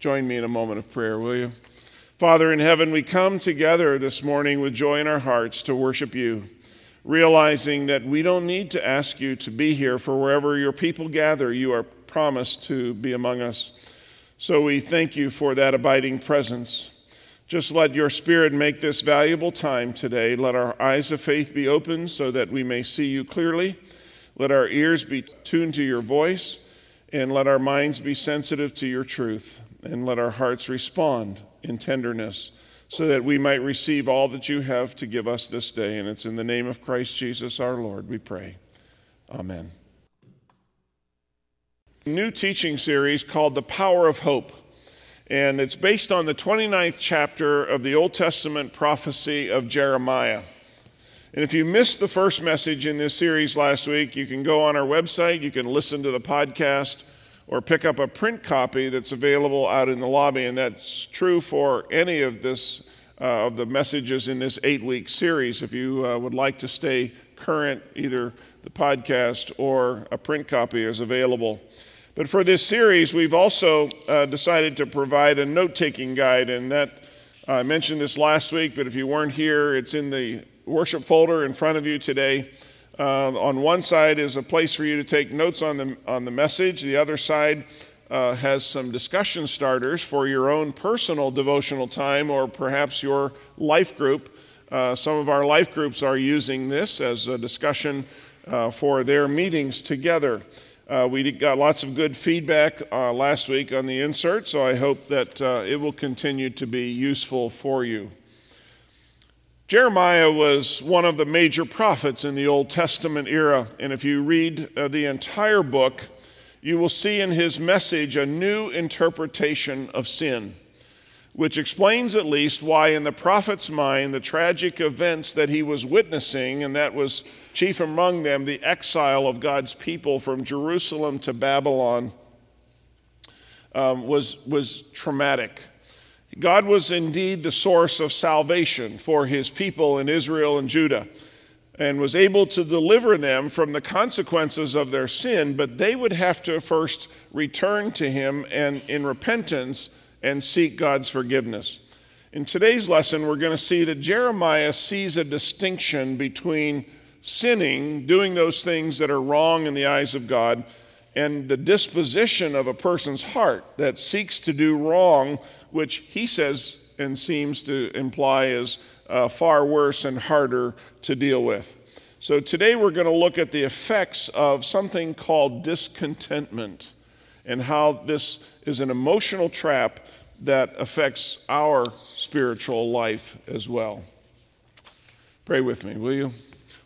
Join me in a moment of prayer, will you? Father in heaven, we come together this morning with joy in our hearts to worship you, realizing that we don't need to ask you to be here, for wherever your people gather, you are promised to be among us. So we thank you for that abiding presence. Just let your Spirit make this valuable time today. Let our eyes of faith be open so that we may see you clearly. Let our ears be tuned to your voice, and let our minds be sensitive to your truth and let our hearts respond in tenderness so that we might receive all that you have to give us this day. And it's in the name of Christ Jesus our Lord we pray. Amen. New teaching series called The Power of Hope. And it's based on the 29th chapter of the Old Testament prophecy of Jeremiah. And if you missed the first message in this series last week, you can go on our website, you can listen to the podcast, or pick up a print copy that's available out in the lobby. And that's true for any of this uh, of the messages in this eight-week series. If you uh, would like to stay current, either the podcast or a print copy is available. But for this series, we've also uh, decided to provide a note-taking guide, and that I mentioned this last week. But if you weren't here, it's in the worship folder in front of you today. Uh, on one side is a place for you to take notes on the, on the message. The other side uh, has some discussion starters for your own personal devotional time or perhaps your life group. Uh, some of our life groups are using this as a discussion uh, for their meetings together. Uh, we got lots of good feedback uh, last week on the insert, so I hope that it will continue to be useful for you. Jeremiah was one of the major prophets in the Old Testament era, and if you read uh, the entire book, you will see in his message a new interpretation of sin, which explains at least why, in the prophet's mind, the tragic events that he was witnessing, and that was chief among them the exile of God's people from Jerusalem to Babylon, um, was, was traumatic. God was indeed the source of salvation for his people in Israel and Judah and was able to deliver them from the consequences of their sin, but they would have to first return to him and in repentance and seek God's forgiveness. In today's lesson, we're going to see that Jeremiah sees a distinction between sinning, doing those things that are wrong in the eyes of God, and the disposition of a person's heart that seeks to do wrong which he says and seems to imply is uh, far worse and harder to deal with. So today we're going to look at the effects of something called discontentment and how this is an emotional trap that affects our spiritual life as well. Pray with me, will you?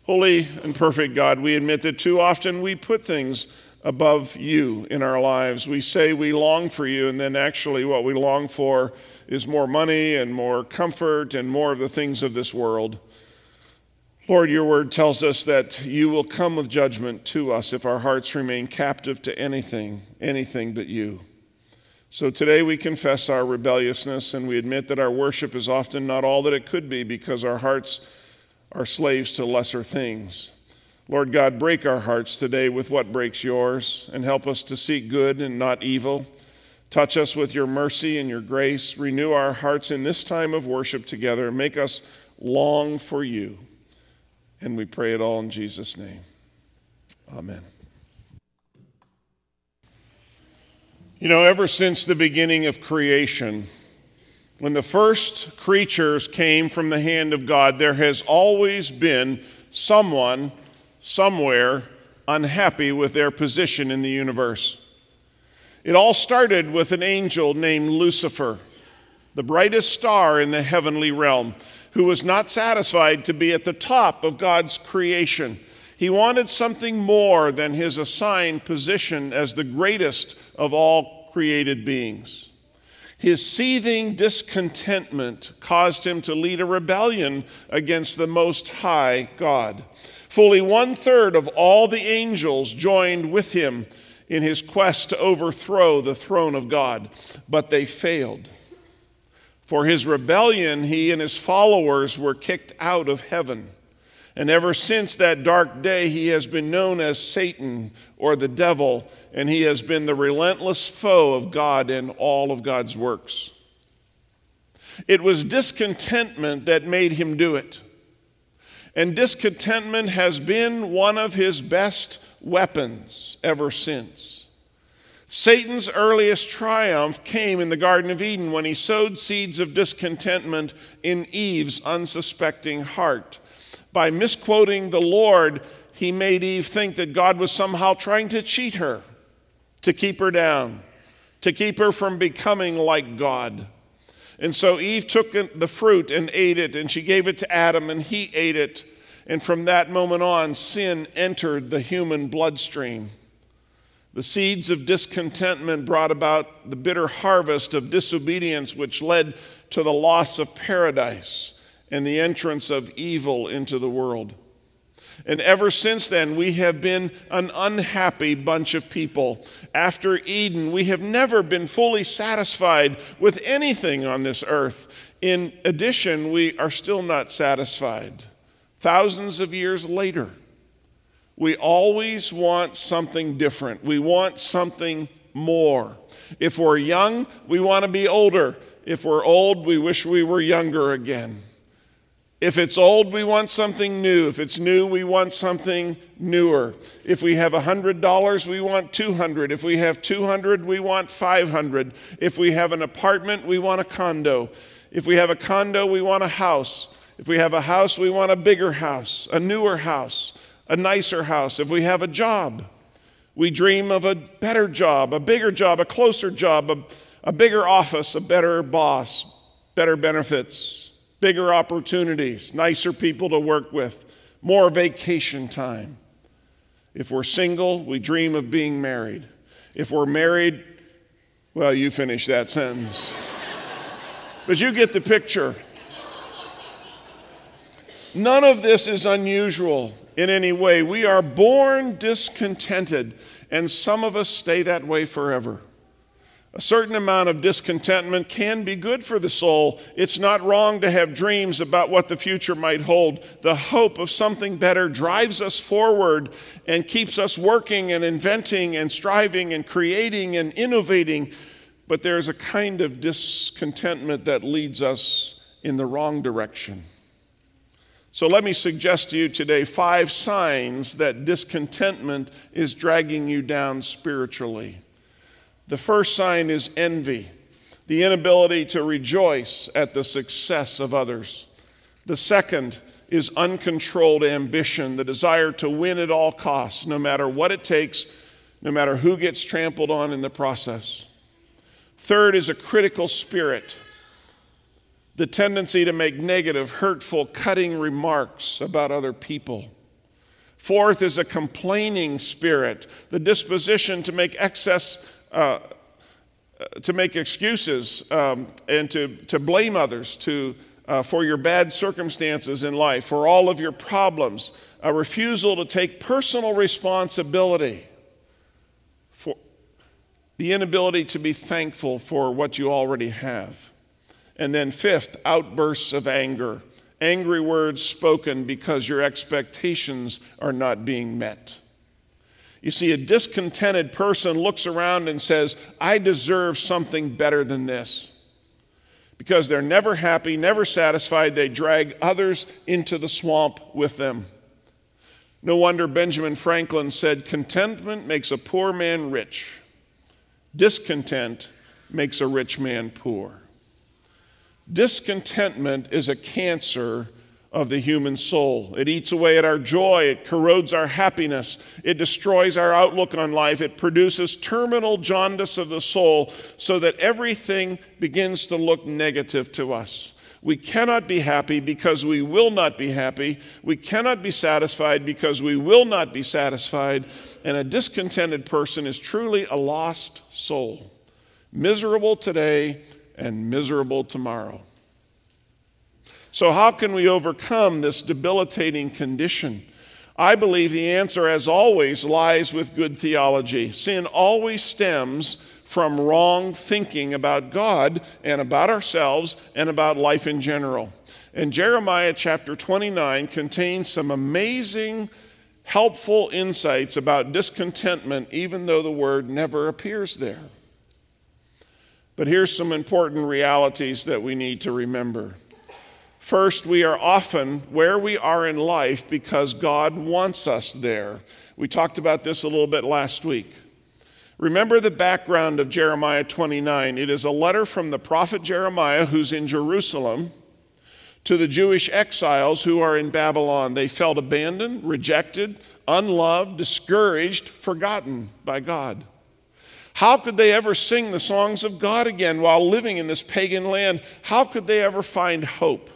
Holy and perfect God, we admit that too often we put things above you in our lives. We say we long for you, and then actually, what we long for is more money and more comfort and more of the things of this world. Lord, your word tells us that you will come with judgment to us if our hearts remain captive to anything, anything but you. So today we confess our rebelliousness and we admit that our worship is often not all that it could be because our hearts are slaves to lesser things. Lord God, break our hearts today with what breaks yours and help us to seek good and not evil. Touch us with your mercy and your grace. Renew our hearts in this time of worship together. Make us long for you. And we pray it all in Jesus' name. Amen. You know, ever since the beginning of creation, when the first creatures came from the hand of God, there has always been someone somewhere unhappy with their position in the universe. It all started with an angel named Lucifer, the brightest star in the heavenly realm, who was not satisfied to be at the top of God's creation. He wanted something more than his assigned position as the greatest of all created beings. His seething discontentment caused him to lead a rebellion against the Most High God. Fully one third of all the angels joined with him in his quest to overthrow the throne of God, but they failed. For his rebellion, he and his followers were kicked out of heaven. And ever since that dark day, he has been known as Satan or the devil, and he has been the relentless foe of God and all of God's works. It was discontentment that made him do it. And discontentment has been one of his best weapons ever since. Satan's earliest triumph came in the Garden of Eden when he sowed seeds of discontentment in Eve's unsuspecting heart. By misquoting the Lord, he made Eve think that God was somehow trying to cheat her, to keep her down, to keep her from becoming like God. And so Eve took the fruit and ate it, and she gave it to Adam, and he ate it. And from that moment on, sin entered the human bloodstream. The seeds of discontentment brought about the bitter harvest of disobedience, which led to the loss of paradise and the entrance of evil into the world. And ever since then, we have been an unhappy bunch of people. After Eden, we have never been fully satisfied with anything on this earth. In addition, we are still not satisfied. Thousands of years later, we always want something different. We want something more. If we're young, we want to be older. If we're old, we wish we were younger again. If it's old, we want something new. If it's new, we want something newer. If we have $100, we want 200. If we have 200, we want 500. If we have an apartment, we want a condo. If we have a condo, we want a house. If we have a house, we want a bigger house, a newer house a nicer house, if we have a job, we dream of a better job, a bigger job, a closer job, a, a bigger office, a better boss, better benefits, bigger opportunities, nicer people to work with, more vacation time. If we're single, we dream of being married. If we're married, well, you finish that sentence. but you get the picture. None of this is unusual in any way. We are born discontented, and some of us stay that way forever. A certain amount of discontentment can be good for the soul. It's not wrong to have dreams about what the future might hold. The hope of something better drives us forward and keeps us working and inventing and striving and creating and innovating. But there's a kind of discontentment that leads us in the wrong direction. So let me suggest to you today five signs that discontentment is dragging you down spiritually. The first sign is envy, the inability to rejoice at the success of others. The second is uncontrolled ambition, the desire to win at all costs, no matter what it takes, no matter who gets trampled on in the process. Third is a critical spirit the tendency to make negative, hurtful, cutting remarks about other people. Fourth is a complaining spirit, the disposition to make excess, uh, to make excuses um, and to, to blame others to, uh, for your bad circumstances in life, for all of your problems, a refusal to take personal responsibility, for the inability to be thankful for what you already have. And then, fifth, outbursts of anger. Angry words spoken because your expectations are not being met. You see, a discontented person looks around and says, I deserve something better than this. Because they're never happy, never satisfied, they drag others into the swamp with them. No wonder Benjamin Franklin said, Contentment makes a poor man rich, discontent makes a rich man poor. Discontentment is a cancer of the human soul. It eats away at our joy, it corrodes our happiness, it destroys our outlook on life, it produces terminal jaundice of the soul so that everything begins to look negative to us. We cannot be happy because we will not be happy. We cannot be satisfied because we will not be satisfied. And a discontented person is truly a lost soul, miserable today and miserable tomorrow. So, how can we overcome this debilitating condition? I believe the answer, as always, lies with good theology. Sin always stems from wrong thinking about God and about ourselves and about life in general. And Jeremiah chapter 29 contains some amazing, helpful insights about discontentment, even though the word never appears there. But here's some important realities that we need to remember. First, we are often where we are in life because God wants us there. We talked about this a little bit last week. Remember the background of Jeremiah 29. It is a letter from the prophet Jeremiah, who's in Jerusalem, to the Jewish exiles who are in Babylon. They felt abandoned, rejected, unloved, discouraged, forgotten by God. How could they ever sing the songs of God again while living in this pagan land? How could they ever find hope?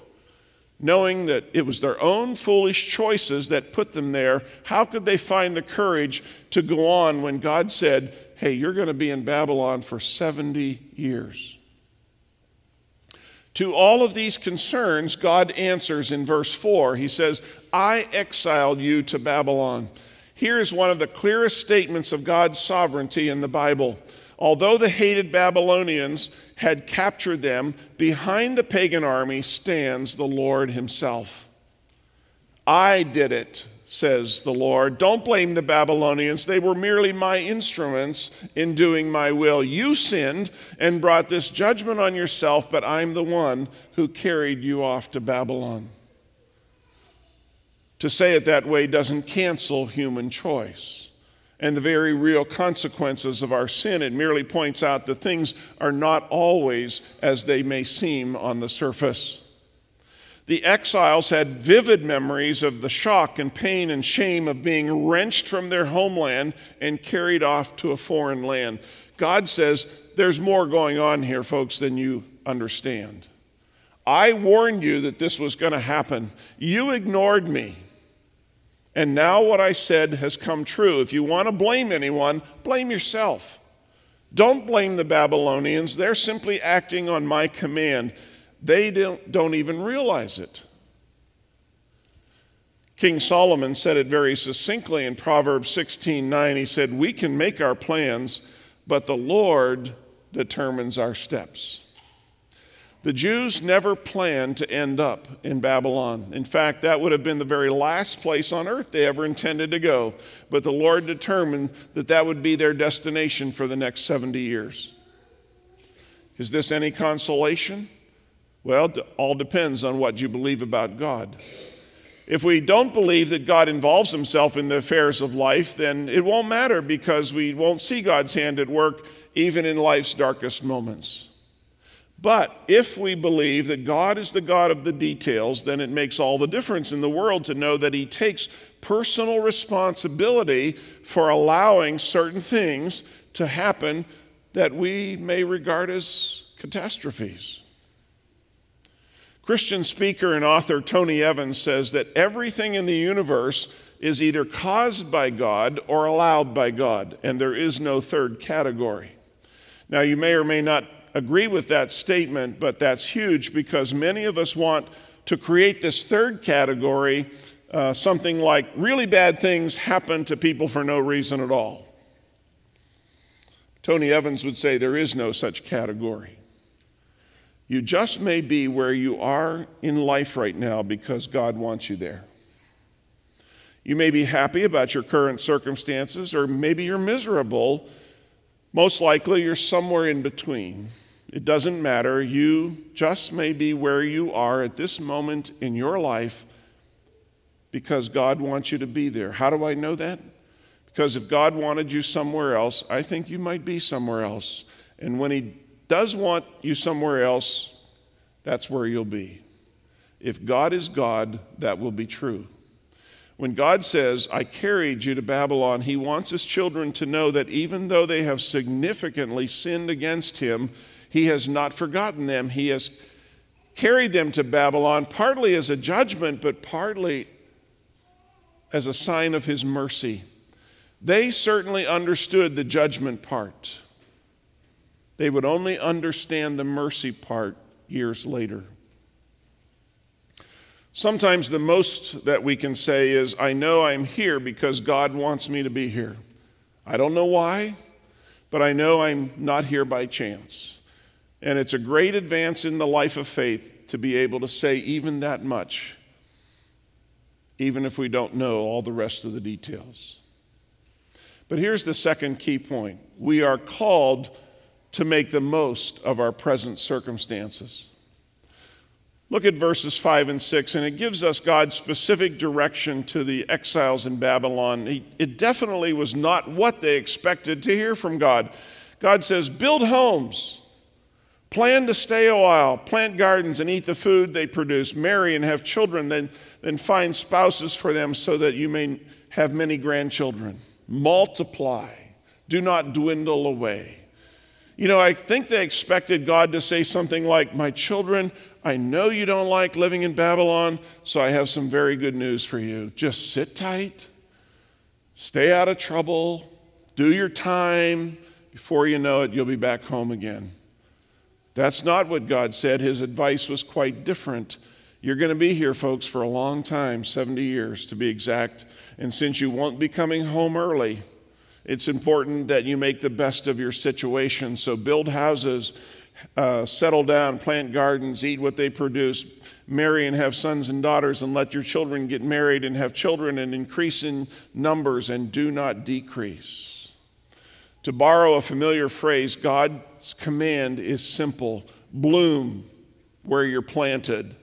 Knowing that it was their own foolish choices that put them there, how could they find the courage to go on when God said, Hey, you're going to be in Babylon for 70 years? To all of these concerns, God answers in verse 4. He says, I exiled you to Babylon. Here is one of the clearest statements of God's sovereignty in the Bible. Although the hated Babylonians had captured them, behind the pagan army stands the Lord Himself. I did it, says the Lord. Don't blame the Babylonians. They were merely my instruments in doing my will. You sinned and brought this judgment on yourself, but I'm the one who carried you off to Babylon. To say it that way doesn't cancel human choice and the very real consequences of our sin. It merely points out that things are not always as they may seem on the surface. The exiles had vivid memories of the shock and pain and shame of being wrenched from their homeland and carried off to a foreign land. God says, There's more going on here, folks, than you understand. I warned you that this was going to happen. You ignored me. And now what I said has come true. If you want to blame anyone, blame yourself. Don't blame the Babylonians. They're simply acting on my command. They don't, don't even realize it. King Solomon said it very succinctly in Proverbs 16:9. He said, "We can make our plans, but the Lord determines our steps." The Jews never planned to end up in Babylon. In fact, that would have been the very last place on earth they ever intended to go. But the Lord determined that that would be their destination for the next 70 years. Is this any consolation? Well, all depends on what you believe about God. If we don't believe that God involves himself in the affairs of life, then it won't matter because we won't see God's hand at work even in life's darkest moments. But if we believe that God is the God of the details, then it makes all the difference in the world to know that He takes personal responsibility for allowing certain things to happen that we may regard as catastrophes. Christian speaker and author Tony Evans says that everything in the universe is either caused by God or allowed by God, and there is no third category. Now, you may or may not agree with that statement, but that's huge because many of us want to create this third category uh, something like really bad things happen to people for no reason at all. Tony Evans would say there is no such category. You just may be where you are in life right now because God wants you there. You may be happy about your current circumstances, or maybe you're miserable. Most likely, you're somewhere in between. It doesn't matter. You just may be where you are at this moment in your life because God wants you to be there. How do I know that? Because if God wanted you somewhere else, I think you might be somewhere else. And when He does want you somewhere else, that's where you'll be. If God is God, that will be true. When God says, I carried you to Babylon, He wants His children to know that even though they have significantly sinned against Him, he has not forgotten them. He has carried them to Babylon, partly as a judgment, but partly as a sign of his mercy. They certainly understood the judgment part. They would only understand the mercy part years later. Sometimes the most that we can say is, I know I'm here because God wants me to be here. I don't know why. but I know I'm not here by chance. And it's a great advance in the life of faith to be able to say even that much, even if we don't know all the rest of the details. But here's the second key point we are called to make the most of our present circumstances. Look at verses 5 and 6, and it gives us God's specific direction to the exiles in Babylon. It definitely was not what they expected to hear from God. God says, Build homes, plan to stay a while, plant gardens and eat the food they produce, marry and have children, then, then find spouses for them so that you may have many grandchildren. Multiply, do not dwindle away. You know, I think they expected God to say something like, My children, I know you don't like living in Babylon, so I have some very good news for you. Just sit tight, stay out of trouble, do your time. Before you know it, you'll be back home again. That's not what God said. His advice was quite different. You're going to be here, folks, for a long time 70 years to be exact. And since you won't be coming home early, it's important that you make the best of your situation. So build houses, uh, settle down, plant gardens, eat what they produce, marry and have sons and daughters, and let your children get married and have children and increase in numbers and do not decrease. To borrow a familiar phrase, God's command is simple bloom where you're planted.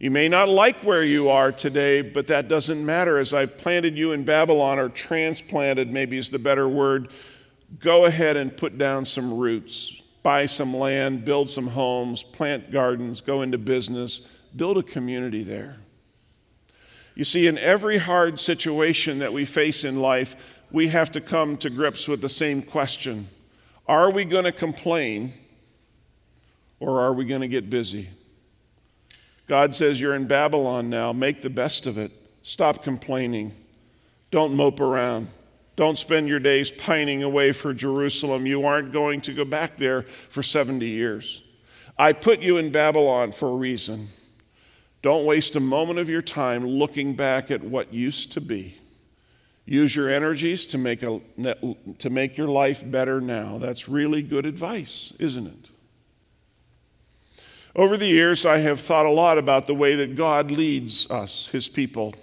You may not like where you are today, but that doesn't matter. As I've planted you in Babylon, or transplanted, maybe is the better word, go ahead and put down some roots. Buy some land, build some homes, plant gardens, go into business, build a community there. You see, in every hard situation that we face in life, we have to come to grips with the same question Are we going to complain or are we going to get busy? God says, You're in Babylon now. Make the best of it. Stop complaining. Don't mope around. Don't spend your days pining away for Jerusalem. You aren't going to go back there for 70 years. I put you in Babylon for a reason. Don't waste a moment of your time looking back at what used to be. Use your energies to make, a, to make your life better now. That's really good advice, isn't it? Over the years, I have thought a lot about the way that God leads us, his people.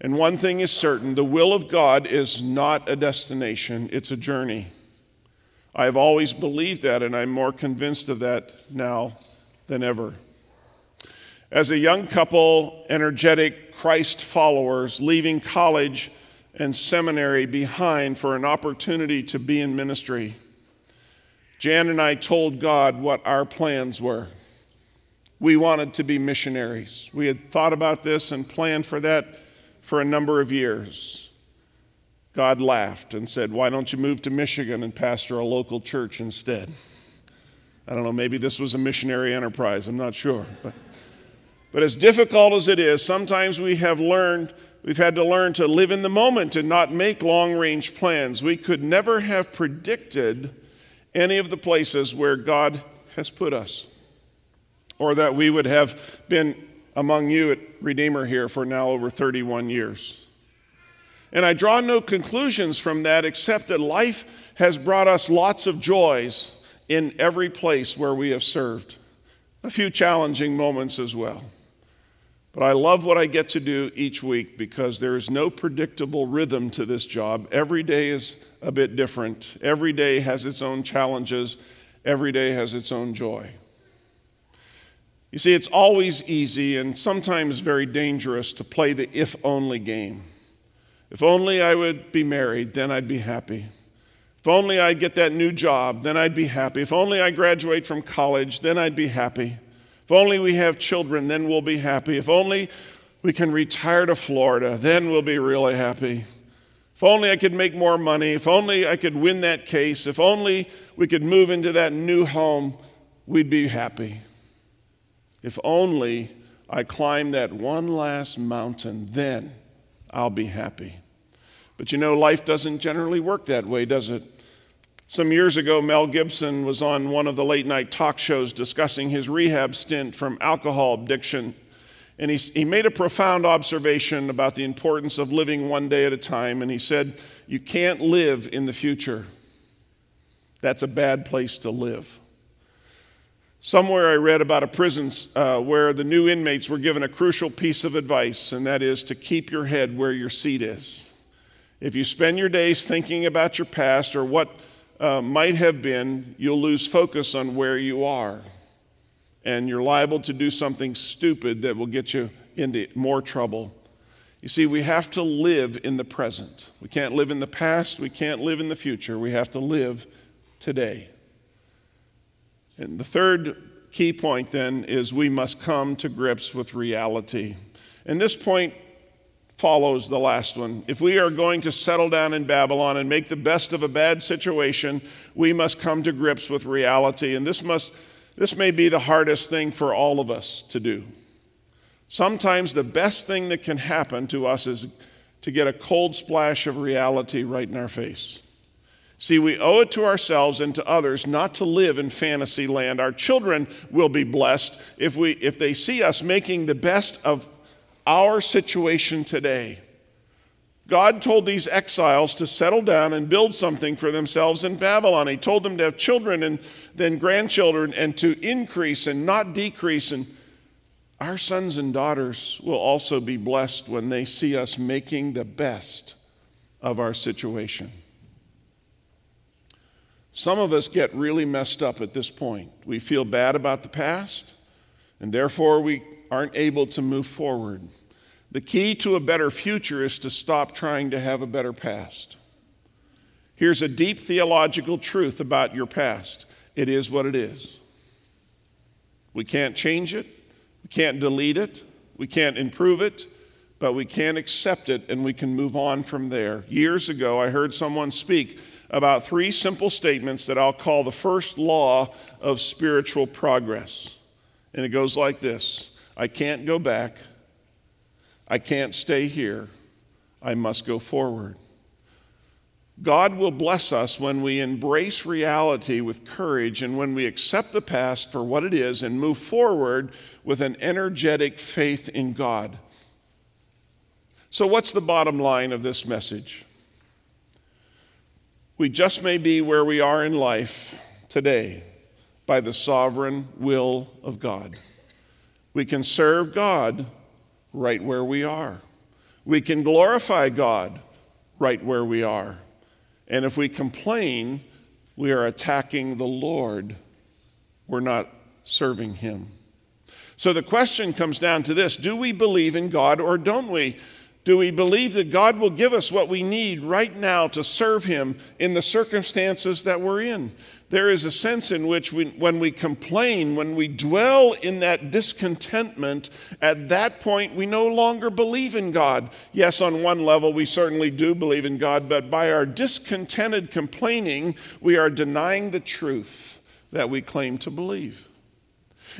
And one thing is certain the will of God is not a destination, it's a journey. I have always believed that, and I'm more convinced of that now than ever. As a young couple, energetic Christ followers, leaving college and seminary behind for an opportunity to be in ministry, Jan and I told God what our plans were we wanted to be missionaries. We had thought about this and planned for that for a number of years. God laughed and said, Why don't you move to Michigan and pastor a local church instead? I don't know, maybe this was a missionary enterprise, I'm not sure. But, but as difficult as it is, sometimes we have learned, we've had to learn to live in the moment and not make long range plans. We could never have predicted any of the places where God has put us or that we would have been among you at Redeemer here for now over 31 years. And I draw no conclusions from that except that life has brought us lots of joys in every place where we have served. A few challenging moments as well. But I love what I get to do each week because there is no predictable rhythm to this job. Every day is a bit different. Every day has its own challenges. Every day has its own joy. You see, it's always easy and sometimes very dangerous to play the if only game. If only I would be married, then I'd be happy. If only I'd get that new job, then I'd be happy. If only I graduate from college, then I'd be happy. If only we have children, then we'll be happy. If only we can retire to Florida, then we'll be really happy. If only I could make more money. If only I could win that case. If only we could move into that new home, we'd be happy. If only I climb that one last mountain, then I'll be happy. But you know, life doesn't generally work that way, does it? Some years ago, Mel Gibson was on one of the late night talk shows discussing his rehab stint from alcohol addiction. And he, he made a profound observation about the importance of living one day at a time. And he said, You can't live in the future. That's a bad place to live. Somewhere I read about a prison uh, where the new inmates were given a crucial piece of advice, and that is to keep your head where your seat is. If you spend your days thinking about your past or what uh, might have been, you'll lose focus on where you are. And you're liable to do something stupid that will get you into more trouble. You see, we have to live in the present. We can't live in the past, we can't live in the future. We have to live today. And the third key point then is we must come to grips with reality. And this point follows the last one. If we are going to settle down in Babylon and make the best of a bad situation, we must come to grips with reality. And this must this may be the hardest thing for all of us to do. Sometimes the best thing that can happen to us is to get a cold splash of reality right in our face. See, we owe it to ourselves and to others not to live in fantasy land. Our children will be blessed if, we, if they see us making the best of our situation today. God told these exiles to settle down and build something for themselves in Babylon. He told them to have children and then grandchildren and to increase and not decrease. And our sons and daughters will also be blessed when they see us making the best of our situation. Some of us get really messed up at this point. We feel bad about the past, and therefore we aren't able to move forward. The key to a better future is to stop trying to have a better past. Here's a deep theological truth about your past it is what it is. We can't change it, we can't delete it, we can't improve it, but we can accept it and we can move on from there. Years ago, I heard someone speak about three simple statements that I'll call the first law of spiritual progress. And it goes like this I can't go back. I can't stay here. I must go forward. God will bless us when we embrace reality with courage and when we accept the past for what it is and move forward with an energetic faith in God. So, what's the bottom line of this message? We just may be where we are in life today by the sovereign will of God. We can serve God right where we are. We can glorify God right where we are. And if we complain, we are attacking the Lord. We're not serving Him. So the question comes down to this Do we believe in God or don't we? Do we believe that God will give us what we need right now to serve Him in the circumstances that we're in? There is a sense in which we, when we complain, when we dwell in that discontentment, at that point we no longer believe in God. Yes, on one level we certainly do believe in God, but by our discontented complaining, we are denying the truth that we claim to believe.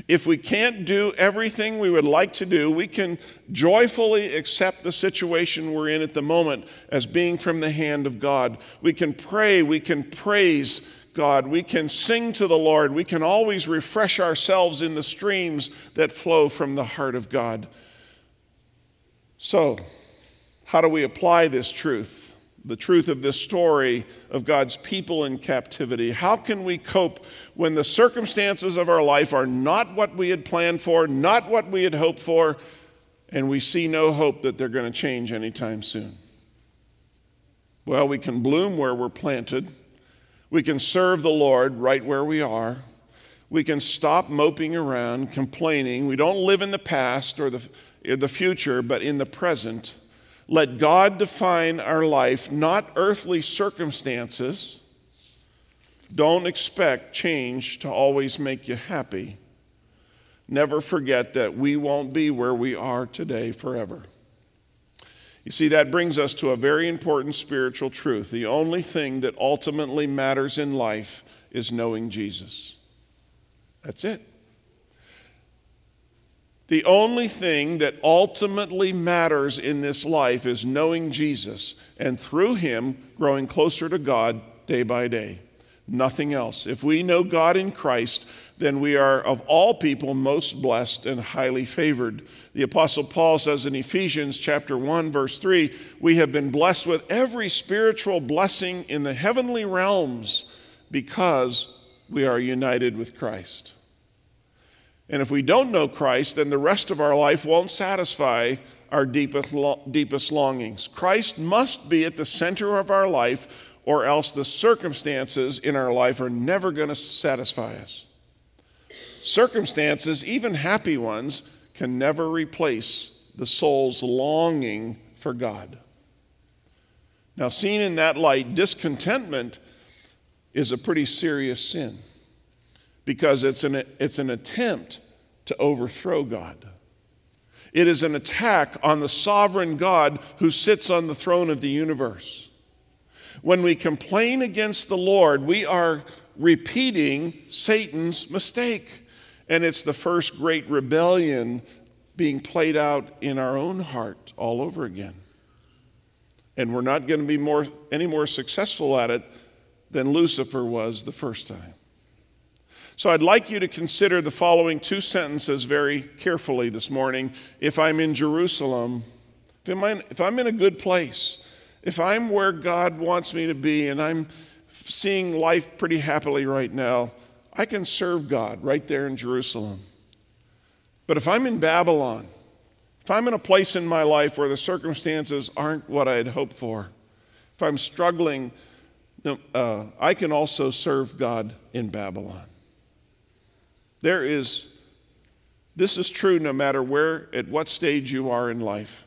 If we can't do everything we would like to do, we can joyfully accept the situation we're in at the moment as being from the hand of God. We can pray, we can praise God, we can sing to the Lord, we can always refresh ourselves in the streams that flow from the heart of God. So, how do we apply this truth? the truth of this story of God's people in captivity? How can we cope when the circumstances of our life are not what we had planned for, not what we had hoped for, and we see no hope that they're going to change anytime soon? Well, we can bloom where we're planted. We can serve the Lord right where we are. We can stop moping around, complaining. We don't live in the past or the, the future, but in the present let God define our life, not earthly circumstances. Don't expect change to always make you happy. Never forget that we won't be where we are today forever. You see, that brings us to a very important spiritual truth. The only thing that ultimately matters in life is knowing Jesus. That's it. The only thing that ultimately matters in this life is knowing Jesus and through him growing closer to God day by day. Nothing else. If we know God in Christ, then we are of all people most blessed and highly favored. The apostle Paul says in Ephesians chapter 1 verse 3, we have been blessed with every spiritual blessing in the heavenly realms because we are united with Christ. And if we don't know Christ, then the rest of our life won't satisfy our deepest, deepest longings. Christ must be at the center of our life, or else the circumstances in our life are never going to satisfy us. Circumstances, even happy ones, can never replace the soul's longing for God. Now, seen in that light, discontentment is a pretty serious sin because it's an, it's an attempt to overthrow God. It is an attack on the sovereign God who sits on the throne of the universe. When we complain against the Lord, we are repeating Satan's mistake. And it's the first great rebellion being played out in our own heart all over again. And we're not going to be more, any more successful at it than Lucifer was the first time. So I'd like you to consider the following two sentences very carefully this morning. If I'm in Jerusalem, if I'm in a good place, if I'm where God wants me to be and I'm seeing life pretty happily right now, I can serve God right there in Jerusalem. But if I'm in Babylon, if I'm in a place in my life where the circumstances aren't what I had hoped for, if I'm struggling, uh, I can also serve God in Babylon. There is, this is true no matter where, at what stage you are in life.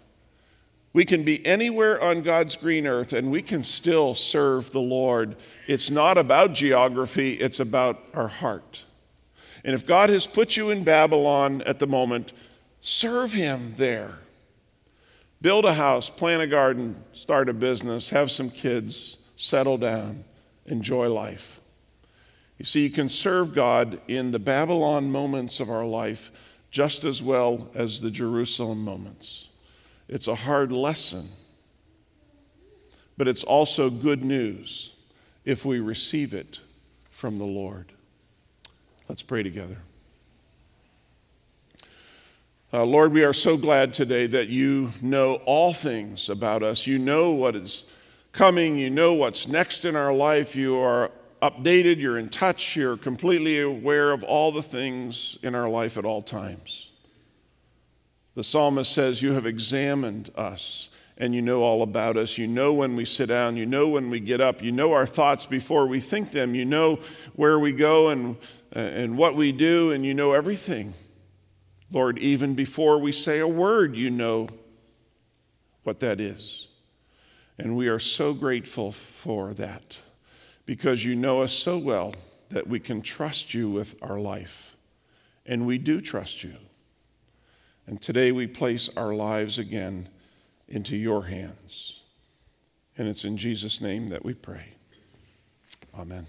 We can be anywhere on God's green earth and we can still serve the Lord. It's not about geography, it's about our heart. And if God has put you in Babylon at the moment, serve Him there. Build a house, plant a garden, start a business, have some kids, settle down, enjoy life. You see, you can serve God in the Babylon moments of our life just as well as the Jerusalem moments. It's a hard lesson, but it's also good news if we receive it from the Lord. Let's pray together. Uh, Lord, we are so glad today that you know all things about us. You know what is coming, you know what's next in our life. You are updated, you're in touch, you're completely aware of all the things in our life at all times. The psalmist says, You have examined us and you know all about us. You know when we sit down, you know when we get up, you know our thoughts before we think them, you know where we go and, and what we do, and you know everything. Lord, even before we say a word, you know what that is. And we are so grateful for that because you know us so well that we can trust you with our life. And we do trust you. And today we place our lives again into your hands. And it's in Jesus' name that we pray. Amen.